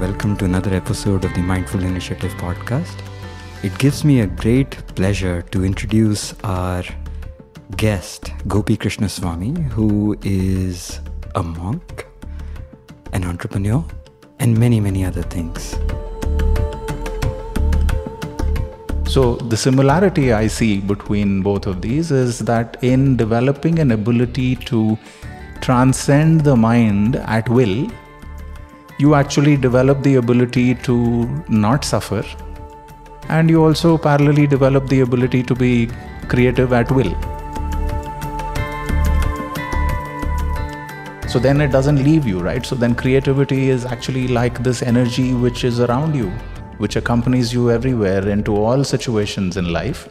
Welcome to another episode of the Mindful Initiative podcast. It gives me a great pleasure to introduce our guest, Gopi Krishnaswamy, who is a monk, an entrepreneur, and many, many other things. So, the similarity I see between both of these is that in developing an ability to transcend the mind at will, you actually develop the ability to not suffer, and you also parallelly develop the ability to be creative at will. So then it doesn't leave you, right? So then creativity is actually like this energy which is around you which accompanies you everywhere into all situations in life,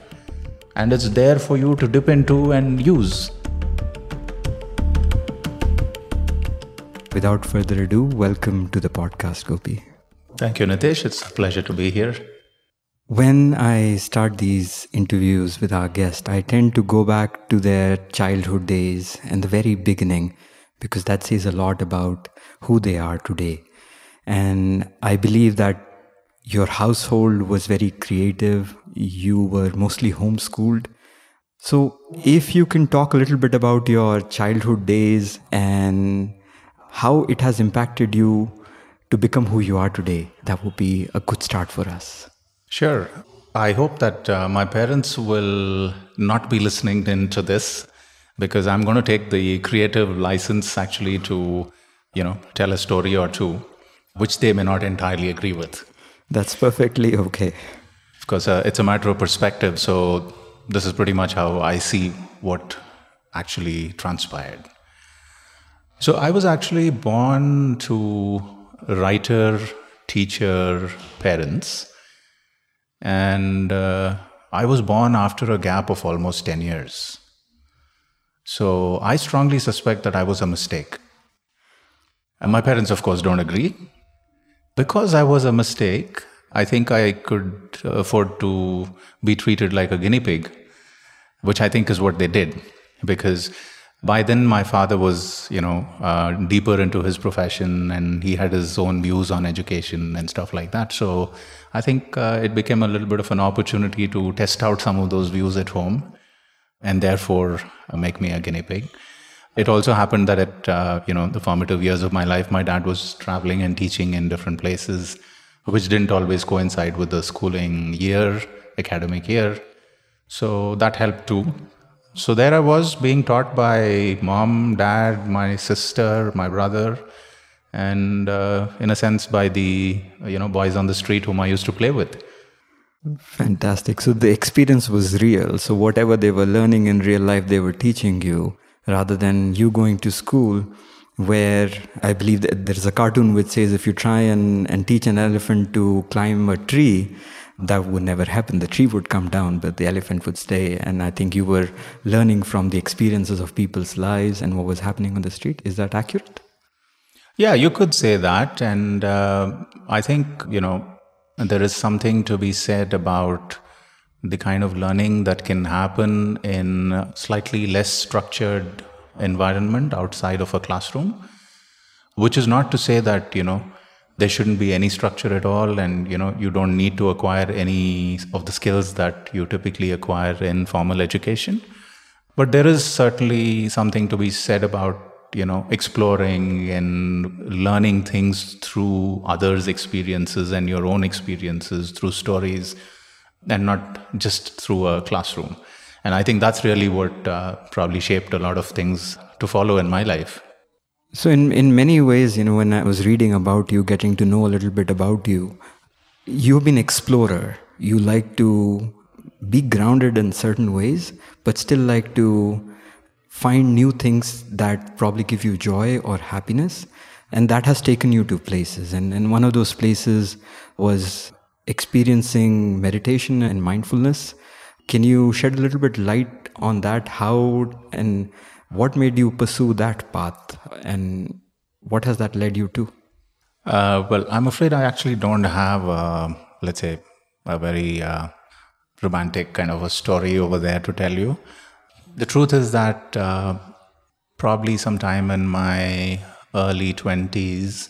and it's there for you to dip into and use. Without further ado, welcome to the podcast, Gopi. Thank you, Nitesh. It's a pleasure to be here. When I start these interviews with our guest, I tend to go back to their childhood days and the very beginning because that says a lot about who they are today. And I believe that your household was very creative, you were mostly homeschooled. So, if you can talk a little bit about your childhood days and how it has impacted you to become who you are today, that would be a good start for us. Sure. I hope that uh, my parents will not be listening into this because I'm going to take the creative license actually to, you know, tell a story or two, which they may not entirely agree with. That's perfectly okay. Because uh, it's a matter of perspective. So, this is pretty much how I see what actually transpired. So, I was actually born to writer, teacher parents. And uh, I was born after a gap of almost 10 years. So, I strongly suspect that I was a mistake. And my parents, of course, don't agree because I was a mistake, I think I could afford to be treated like a guinea pig, which I think is what they did. Because by then my father was, you know, uh, deeper into his profession and he had his own views on education and stuff like that. So I think uh, it became a little bit of an opportunity to test out some of those views at home and therefore uh, make me a guinea pig. It also happened that at uh, you know the formative years of my life, my dad was traveling and teaching in different places, which didn't always coincide with the schooling year, academic year. So that helped too. So there I was being taught by mom, dad, my sister, my brother, and uh, in a sense by the you know boys on the street whom I used to play with. Fantastic. So the experience was real. So whatever they were learning in real life, they were teaching you rather than you going to school where I believe that there's a cartoon which says if you try and, and teach an elephant to climb a tree, that would never happen. The tree would come down, but the elephant would stay. And I think you were learning from the experiences of people's lives and what was happening on the street. Is that accurate? Yeah, you could say that. And uh, I think, you know, there is something to be said about the kind of learning that can happen in slightly less structured environment outside of a classroom which is not to say that you know there shouldn't be any structure at all and you know you don't need to acquire any of the skills that you typically acquire in formal education but there is certainly something to be said about you know exploring and learning things through others experiences and your own experiences through stories and not just through a classroom. And I think that's really what uh, probably shaped a lot of things to follow in my life. So, in, in many ways, you know, when I was reading about you, getting to know a little bit about you, you've been explorer. You like to be grounded in certain ways, but still like to find new things that probably give you joy or happiness. And that has taken you to places. And, and one of those places was experiencing meditation and mindfulness. Can you shed a little bit light on that? How and what made you pursue that path, and what has that led you to? Uh, well, I'm afraid I actually don't have, uh, let's say, a very uh, romantic kind of a story over there to tell you. The truth is that uh, probably sometime in my early 20s,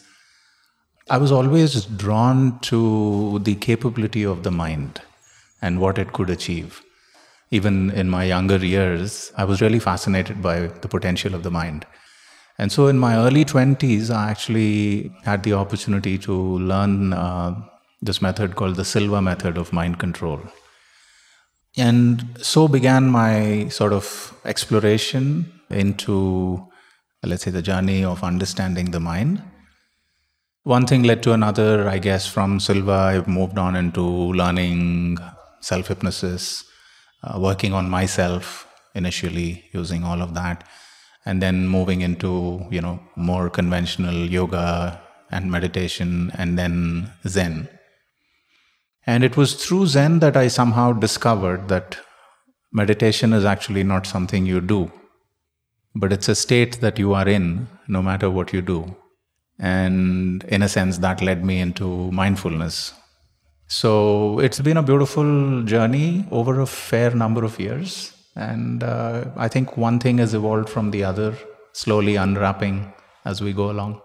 I was always drawn to the capability of the mind and what it could achieve. Even in my younger years, I was really fascinated by the potential of the mind. And so in my early 20s, I actually had the opportunity to learn uh, this method called the Silva method of mind control. And so began my sort of exploration into, let's say, the journey of understanding the mind. One thing led to another, I guess, from Silva, I've moved on into learning self hypnosis, uh, working on myself initially, using all of that, and then moving into, you know, more conventional yoga and meditation, and then Zen. And it was through Zen that I somehow discovered that meditation is actually not something you do, but it's a state that you are in no matter what you do. And in a sense, that led me into mindfulness. So it's been a beautiful journey over a fair number of years. And uh, I think one thing has evolved from the other, slowly unwrapping as we go along.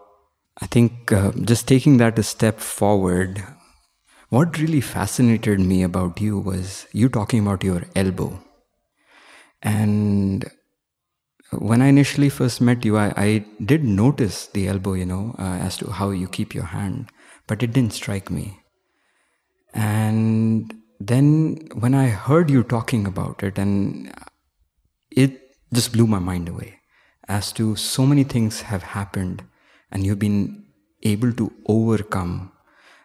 I think uh, just taking that a step forward, what really fascinated me about you was you talking about your elbow. And when I initially first met you, I, I did notice the elbow, you know, uh, as to how you keep your hand, but it didn't strike me. And then when I heard you talking about it, and it just blew my mind away as to so many things have happened, and you've been able to overcome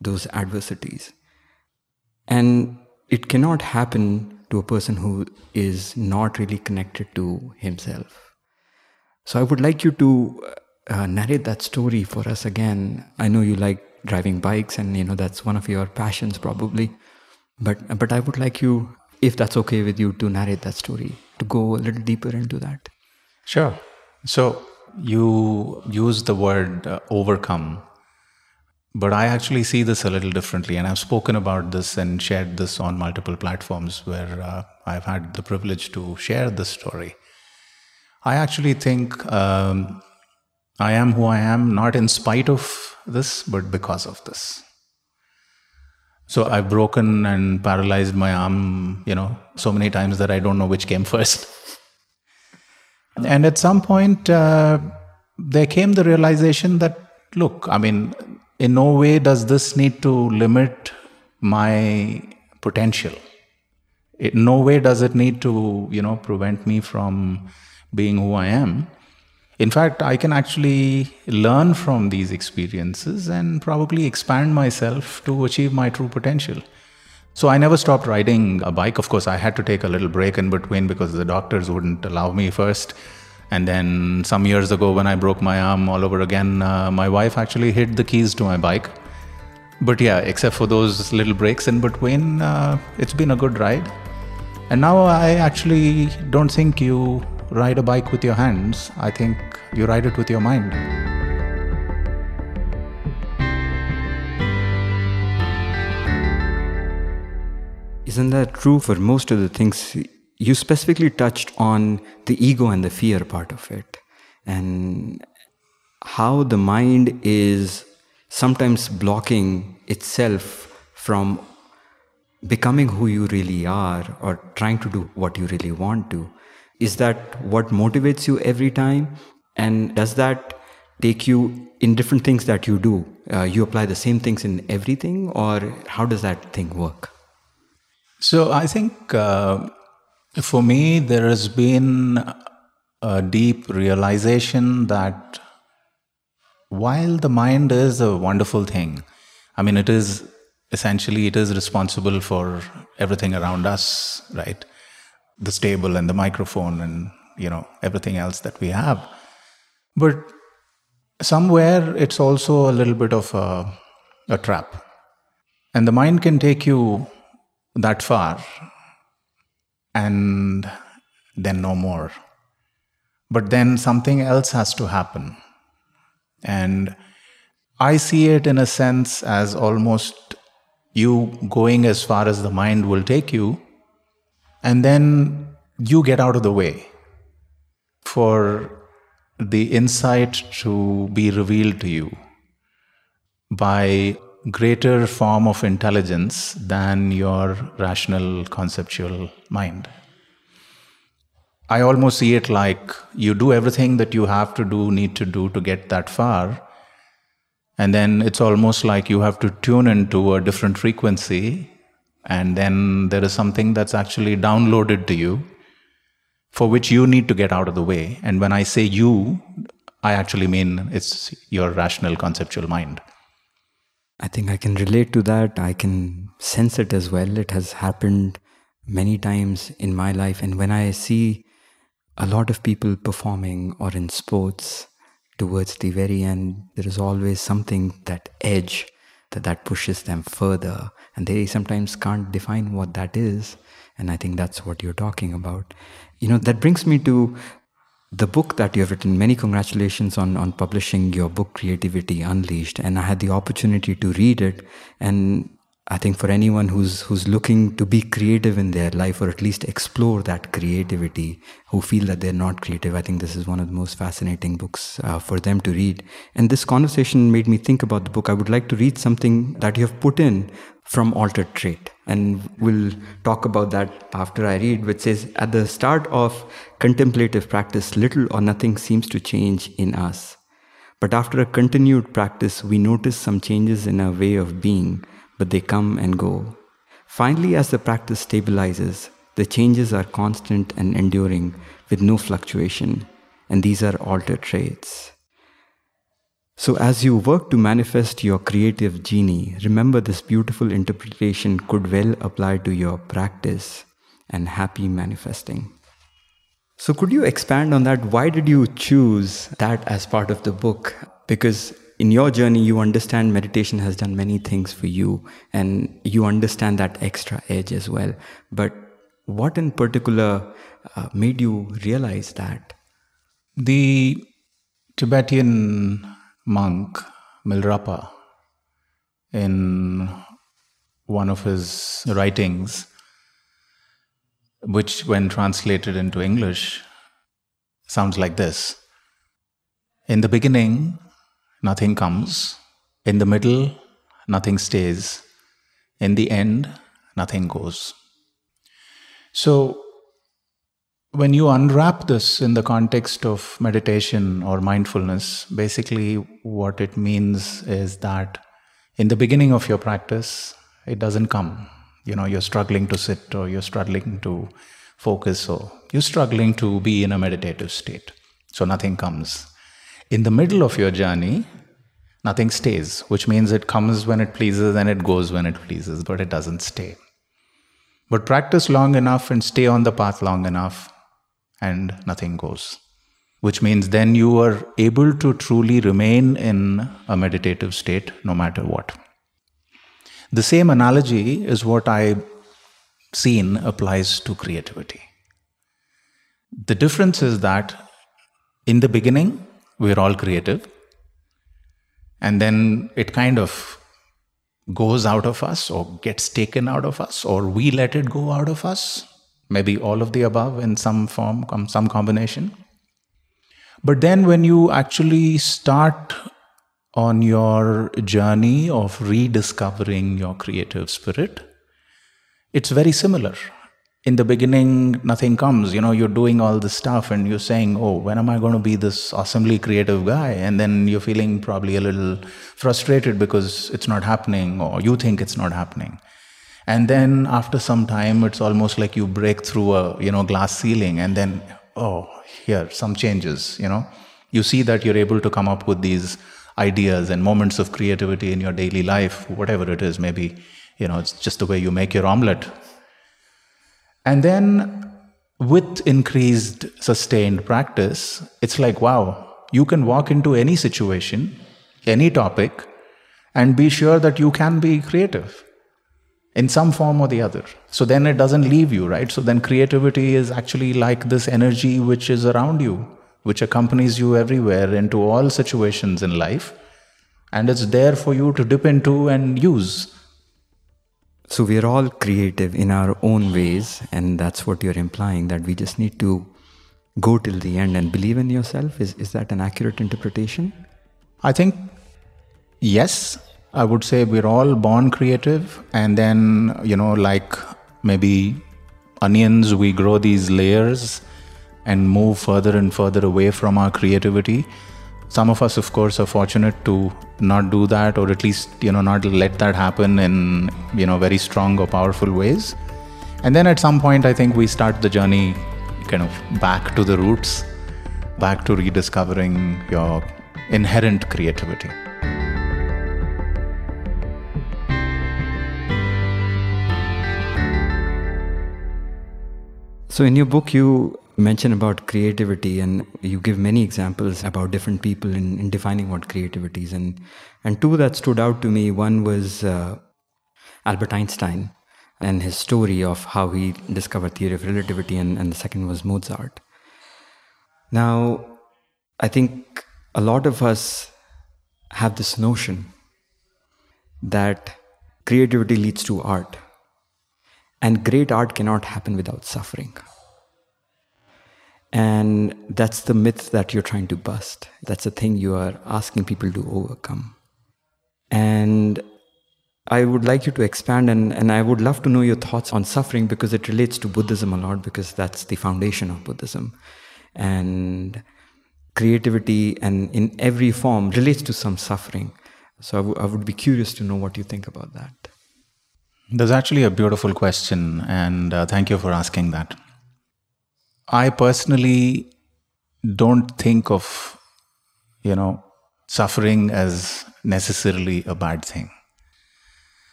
those adversities. And it cannot happen to a person who is not really connected to himself. So I would like you to uh, narrate that story for us again. I know you like driving bikes and you know that's one of your passions probably. But but I would like you if that's okay with you to narrate that story to go a little deeper into that. Sure. So you use the word uh, overcome but I actually see this a little differently, and I've spoken about this and shared this on multiple platforms where uh, I've had the privilege to share this story. I actually think um, I am who I am, not in spite of this, but because of this. So I've broken and paralyzed my arm, you know, so many times that I don't know which came first. and at some point, uh, there came the realization that, look, I mean, in no way does this need to limit my potential in no way does it need to you know prevent me from being who i am in fact i can actually learn from these experiences and probably expand myself to achieve my true potential so i never stopped riding a bike of course i had to take a little break in between because the doctors wouldn't allow me first and then some years ago, when I broke my arm all over again, uh, my wife actually hid the keys to my bike. But yeah, except for those little breaks in between, uh, it's been a good ride. And now I actually don't think you ride a bike with your hands, I think you ride it with your mind. Isn't that true for most of the things you specifically touched on the ego and the fear part of it and how the mind is sometimes blocking itself from becoming who you really are or trying to do what you really want to is that what motivates you every time? And does that take you in different things that you do? Uh, you apply the same things in everything or how does that thing work? So i think uh, for me, there has been a deep realization that while the mind is a wonderful thing, I mean, it is essentially it is responsible for everything around us, right? The stable and the microphone and you know everything else that we have. But somewhere it's also a little bit of a, a trap, and the mind can take you that far and then no more. But then something else has to happen. And I see it in a sense as almost you going as far as the mind will take you, and then you get out of the way for the insight to be revealed to you. by greater form of intelligence than your rational conceptual mind. I almost see it like you do everything that you have to do, need to do to get that far. And then it's almost like you have to tune into a different frequency. And then there is something that's actually downloaded to you for which you need to get out of the way. And when I say you, I actually mean it's your rational conceptual mind. I think I can relate to that. I can sense it as well. It has happened many times in my life. And when I see a lot of people performing or in sports towards the very end, there is always something that edge that that pushes them further. And they sometimes can't define what that is. And I think that's what you're talking about. You know, that brings me to the book that you have written. Many congratulations on, on publishing your book, Creativity Unleashed. And I had the opportunity to read it. And I think for anyone who's who's looking to be creative in their life or at least explore that creativity, who feel that they're not creative, I think this is one of the most fascinating books uh, for them to read. And this conversation made me think about the book. I would like to read something that you have put in from Altered Trait, and we'll talk about that after I read, which says at the start of contemplative practice, little or nothing seems to change in us. But after a continued practice, we notice some changes in our way of being but they come and go. Finally, as the practice stabilizes, the changes are constant and enduring with no fluctuation, and these are altered traits. So, as you work to manifest your creative genie, remember this beautiful interpretation could well apply to your practice and happy manifesting. So, could you expand on that? Why did you choose that as part of the book? Because in your journey, you understand meditation has done many things for you and you understand that extra edge as well. But what in particular uh, made you realize that? The Tibetan monk Milarepa, in one of his writings, which, when translated into English, sounds like this In the beginning, nothing comes. In the middle, nothing stays. In the end, nothing goes. So, when you unwrap this in the context of meditation or mindfulness, basically what it means is that in the beginning of your practice, it doesn't come. You know, you're struggling to sit or you're struggling to focus or you're struggling to be in a meditative state. So nothing comes. In the middle of your journey, nothing stays, which means it comes when it pleases and it goes when it pleases, but it doesn't stay. But practice long enough and stay on the path long enough, and nothing goes. Which means then you are able to truly remain in a meditative state no matter what. The same analogy is what I've seen applies to creativity. The difference is that in the beginning, we're all creative. And then it kind of goes out of us or gets taken out of us, or we let it go out of us. Maybe all of the above in some form, some combination. But then when you actually start on your journey of rediscovering your creative spirit, it's very similar in the beginning nothing comes. You know you're doing all this stuff and you're saying oh when am i going to be this awesomely creative guy? And then you're feeling probably a little frustrated because it's not happening or you think it's not happening. And then after some time it's almost like you break through a you know glass ceiling and then oh here some changes you know? You see that you're able to come up with these ideas and moments of creativity in your daily life whatever it is maybe you know it's just the way you make your omelette and then with increased sustained practice, it's like, wow, you can walk into any situation, any topic, and be sure that you can be creative in some form or the other. So then it doesn't leave you, right? So then creativity is actually like this energy which is around you, which accompanies you everywhere into all situations in life. And it's there for you to dip into and use. So we're all creative in our own ways, and that's what you're implying that we just need to go till the end and believe in yourself. Is, is that an accurate interpretation? I think yes, I would say we're all born creative, and then, you know, like maybe onions, we grow these layers and move further and further away from our creativity. Some of us, of course, are fortunate to not do that, or at least, you know, not let that happen in, you know, very strong or powerful ways. And then at some point, I think we start the journey kind of back to the roots, back to rediscovering your inherent creativity. So, in your book, you mention about creativity and you give many examples about different people in, in defining what creativity is. And, and two that stood out to me one was uh, Albert Einstein and his story of how he discovered theory of relativity, and, and the second was Mozart. Now, I think a lot of us have this notion that creativity leads to art, and great art cannot happen without suffering. And that's the myth that you're trying to bust. That's the thing you are asking people to overcome. And I would like you to expand, and, and I would love to know your thoughts on suffering because it relates to Buddhism a lot, because that's the foundation of Buddhism. And creativity, and in every form, relates to some suffering. So I, w- I would be curious to know what you think about that. There's actually a beautiful question, and uh, thank you for asking that. I personally don't think of, you know, suffering as necessarily a bad thing.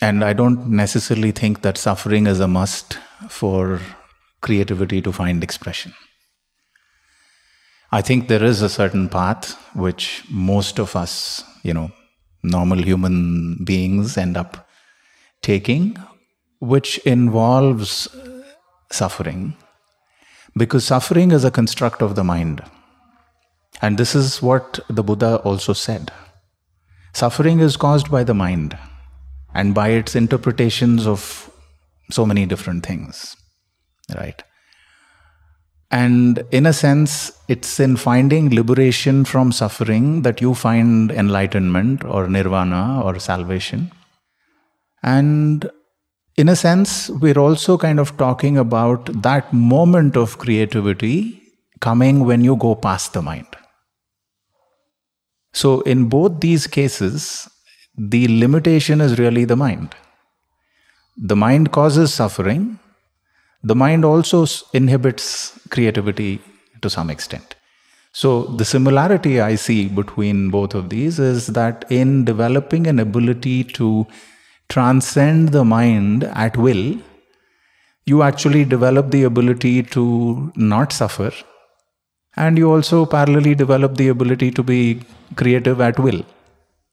And I don't necessarily think that suffering is a must for creativity to find expression. I think there is a certain path which most of us, you know, normal human beings end up taking, which involves suffering. Because suffering is a construct of the mind. And this is what the Buddha also said. Suffering is caused by the mind and by its interpretations of so many different things, right? And in a sense, it's in finding liberation from suffering that you find enlightenment or nirvana or salvation. And in a sense, we're also kind of talking about that moment of creativity coming when you go past the mind. So, in both these cases, the limitation is really the mind. The mind causes suffering. The mind also inhibits creativity to some extent. So, the similarity I see between both of these is that in developing an ability to transcend the mind at will, you actually develop the ability to not suffer. And you also parallelly develop the ability to be creative at will.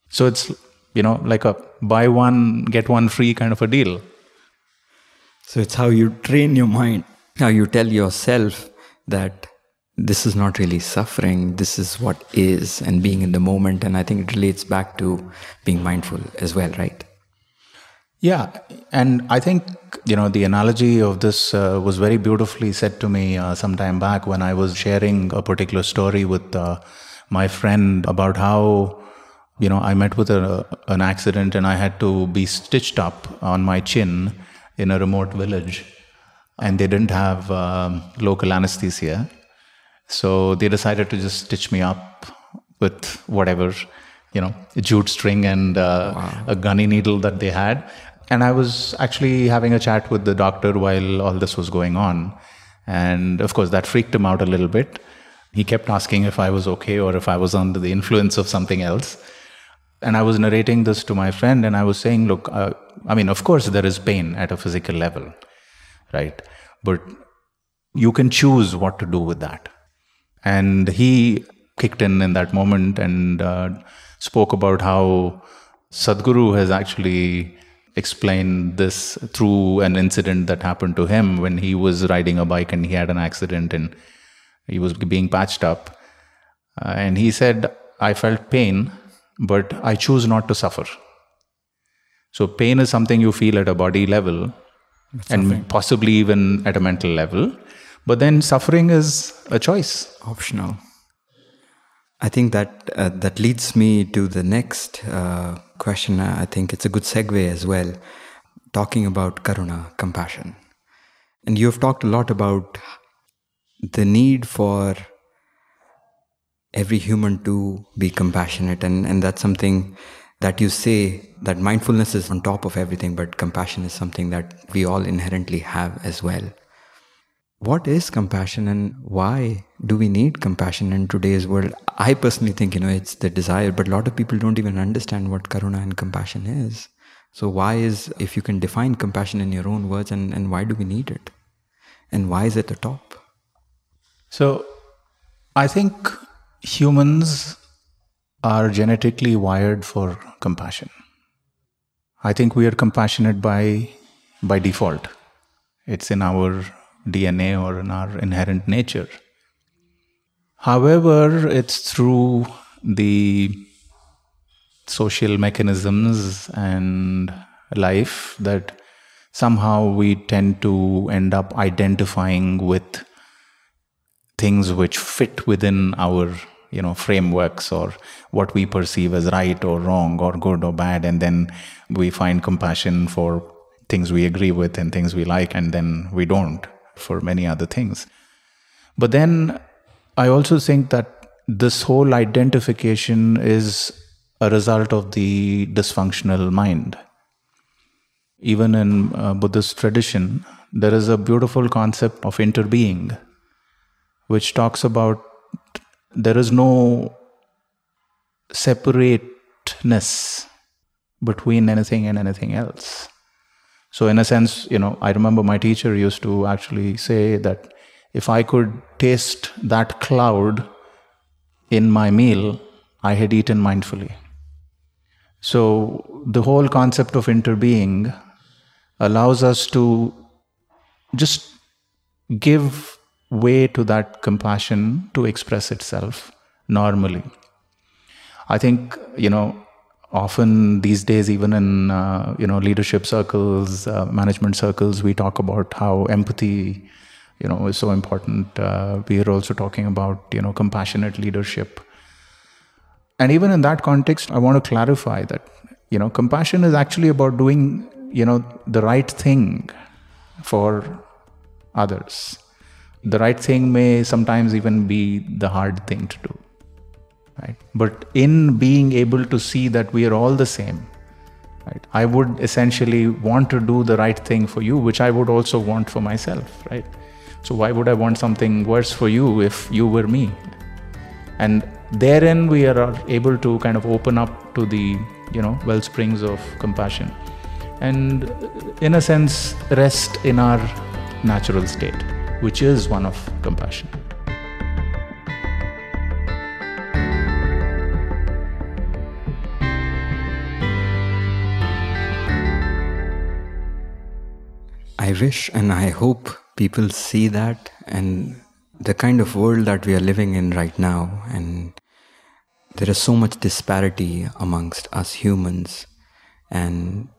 So, it's you know, like a buy one, get one free kind of a deal. So it's how you train your mind, how you tell yourself that this is not really suffering, this is what is, and being in the moment. And I think it relates back to being mindful as well, right? Yeah, and I think you know the analogy of this uh, was very beautifully said to me uh, some time back when I was sharing a particular story with uh, my friend about how you know, I met with a, an accident and I had to be stitched up on my chin in a remote village. And they didn't have um, local anesthesia. So they decided to just stitch me up with whatever, you know, a jute string and uh, wow. a gunny needle that they had. And I was actually having a chat with the doctor while all this was going on. And of course, that freaked him out a little bit. He kept asking if I was okay or if I was under the influence of something else. And I was narrating this to my friend, and I was saying, look, uh, I mean, of course, there is pain at a physical level, right? But you can choose what to do with that. And he kicked in in that moment and uh, spoke about how Sadhguru has actually explained this through an incident that happened to him when he was riding a bike and he had an accident and he was being patched up. Uh, and he said, I felt pain but I choose not to suffer. So, pain is something you feel at a body level and possibly even at a mental level. But then suffering is a choice. Optional. I think that uh, that leads me to the next uh, question. Uh, I think it's a good segue as well, talking about karuna, compassion, and you have talked a lot about the need for every human to be compassionate, and and that's something that you say that mindfulness is on top of everything, but compassion is something that we all inherently have as well. What is compassion and why do we need compassion in today's world? I personally think, you know, it's the desire, but a lot of people don't even understand what karuna and compassion is. So, why is, if you can define compassion in your own words, and, and why do we need it? And why is it the top? So, I think humans are genetically wired for compassion. I think we are compassionate by by default. It's in our DNA or in our inherent nature. However, it's through the social mechanisms and life that somehow we tend to end up identifying with things which fit within our you know frameworks or what we perceive as right or wrong or good or bad and then we find compassion for things we agree with and things we like and then we don't for many other things but then i also think that this whole identification is a result of the dysfunctional mind even in uh, buddhist tradition there is a beautiful concept of interbeing which talks about there is no separateness between anything and anything else. So, in a sense, you know, I remember my teacher used to actually say that if I could taste that cloud in my meal, I had eaten mindfully. So, the whole concept of interbeing allows us to just give way to that compassion to express itself normally. I think, you know, often these days, even in, uh, you know, leadership circles, uh, management circles, we talk about how empathy, you know, is so important. Uh, we are also talking about, you know, compassionate leadership. And even in that context, I want to clarify that, you know, compassion is actually about doing, you know, the right thing for others the right thing may sometimes even be the hard thing to do right? But in being able to see that we are all the same right i would essentially want to do the right thing for you which i would also want for myself right? So why would i want something worse for you if you were me? And therein we are able to kind of open up to the you know well springs of compassion. And in a sense rest in our natural state which is one of compassion. I wish and I hope people see that and the kind of world that we are living in right now. And there is so much disparity amongst us humans. And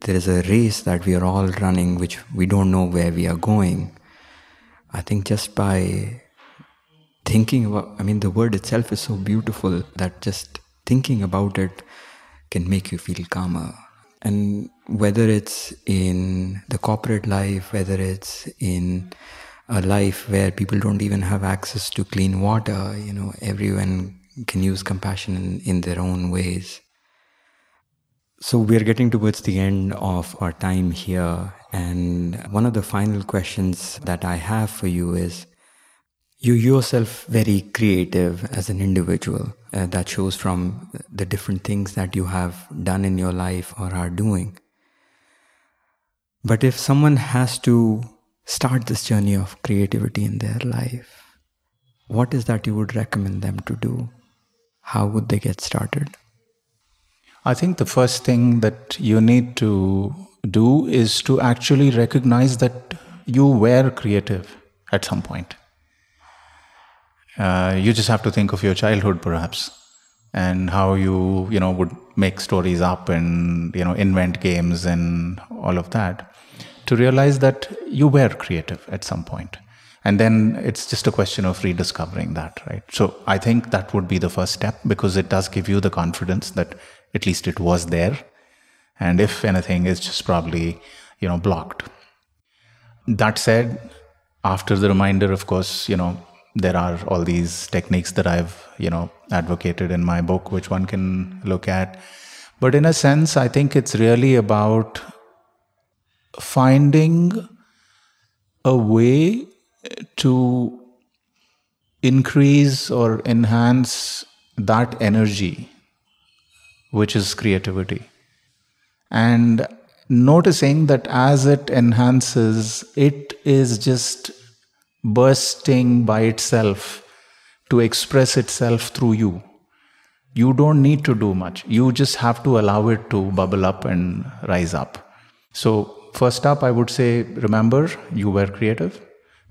there is a race that we are all running which we don't know where we are going. I think just by thinking about, I mean, the word itself is so beautiful that just thinking about it can make you feel calmer. And whether it's in the corporate life, whether it's in a life where people don't even have access to clean water, you know, everyone can use compassion in, in their own ways. So we're getting towards the end of our time here. And one of the final questions that I have for you is you yourself very creative as an individual. Uh, that shows from the different things that you have done in your life or are doing. But if someone has to start this journey of creativity in their life, what is that you would recommend them to do? How would they get started? I think the first thing that you need to do is to actually recognize that you were creative at some point. Uh, you just have to think of your childhood, perhaps, and how you, you know, would make stories up and you know invent games and all of that, to realize that you were creative at some point, And then it's just a question of rediscovering that, right? So I think that would be the first step because it does give you the confidence that at least it was there. And if anything, it's just probably, you know, blocked. That said, after the reminder, of course, you know, there are all these techniques that I've, you know, advocated in my book, which one can look at. But in a sense, I think it's really about finding a way to increase or enhance that energy, which is creativity. And noticing that as it enhances, it is just bursting by itself to express itself through you. You don't need to do much. You just have to allow it to bubble up and rise up. So, first up, I would say remember you were creative.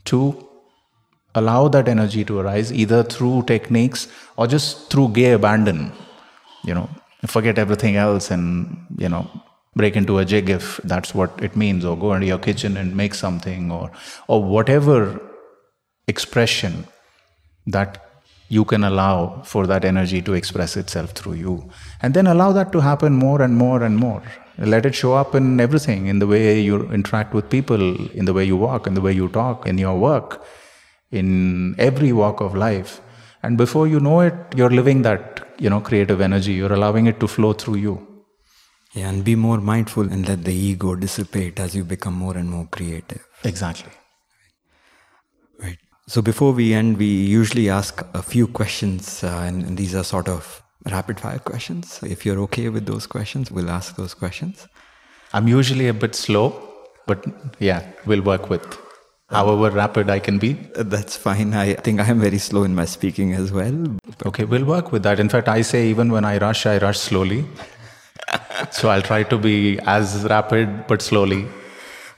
Two, allow that energy to arise either through techniques or just through gay abandon. You know, forget everything else and, you know, break into a jig if that's what it means or go into your kitchen and make something or or whatever expression that you can allow for that energy to express itself through you. And then allow that to happen more and more and more. Let it show up in everything in the way you interact with people in the way you walk in the way you talk in your work in every walk of life. And before you know it you're living that you know creative energy. You're allowing it to flow through you. Yeah, and be more mindful and let the ego dissipate as you become more and more creative. Exactly. So before we end, we usually ask a few questions, uh, and, and these are sort of rapid fire questions. If you're okay with those questions, we'll ask those questions. I'm usually a bit slow, but yeah, we'll work with however rapid I can be. That's fine. I think I am very slow in my speaking as well. Okay, we'll work with that. In fact, I say even when I rush, I rush slowly so I'll try to be as rapid but slowly.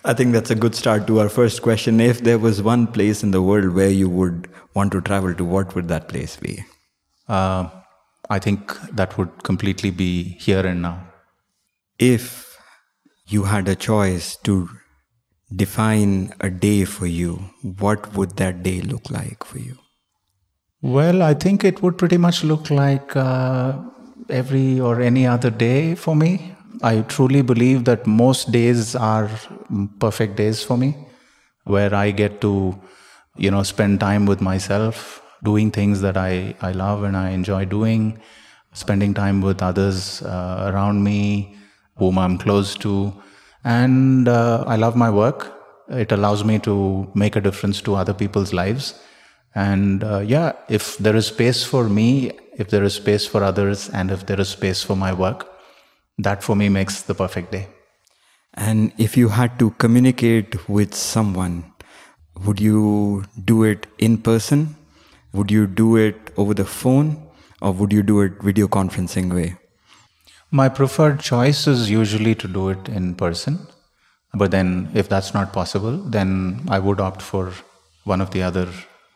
I think that's a good start to our first question. If there was one place in the world where you would want to travel to, what would that place be? Uh, I think that would completely be here and now. If you had a choice to define a day for you, what would that day look like for you? Well, I think it would pretty much look like uh, every or any other day for me. I truly believe that most days are perfect days for me, where I get to, you know, spend time with myself, doing things that I, I love and I enjoy doing, spending time with others uh, around me, whom I'm close to. And uh, I love my work. It allows me to make a difference to other people's lives. And uh, yeah, if there is space for me if there is space for others, and if there is space for my work, that for me makes the perfect day. And if you had to communicate with someone, would you do it in person? Would you do it over the phone? Or would you do it video conferencing way? My preferred choice is usually to do it in person. But then, if that's not possible, then I would opt for one of the other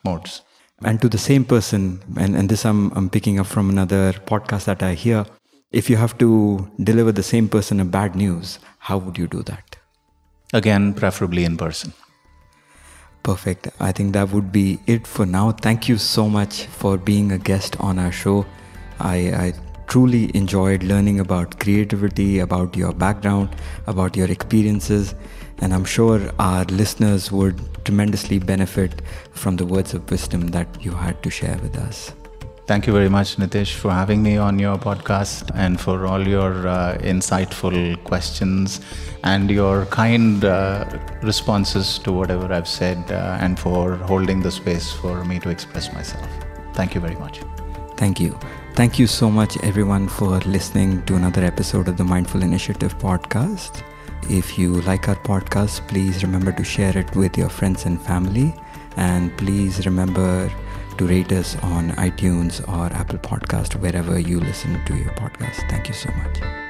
modes and to the same person and, and this I'm, I'm picking up from another podcast that i hear if you have to deliver the same person a bad news how would you do that? Again preferably in person. Perfect. I think that would be it for now. Thank you so much for being a guest on our show. I, I truly enjoyed learning about creativity about your background about your experiences and I'm sure our listeners would tremendously benefit from the words of wisdom that you had to share with us. Thank you very much, Nitesh, for having me on your podcast and for all your uh, insightful questions and your kind uh, responses to whatever I've said uh, and for holding the space for me to express myself. Thank you very much. Thank you. Thank you so much, everyone, for listening to another episode of the Mindful Initiative podcast. If you like our podcast, please remember to share it with your friends and family. And please remember to rate us on iTunes or Apple Podcast, wherever you listen to your podcast. Thank you so much.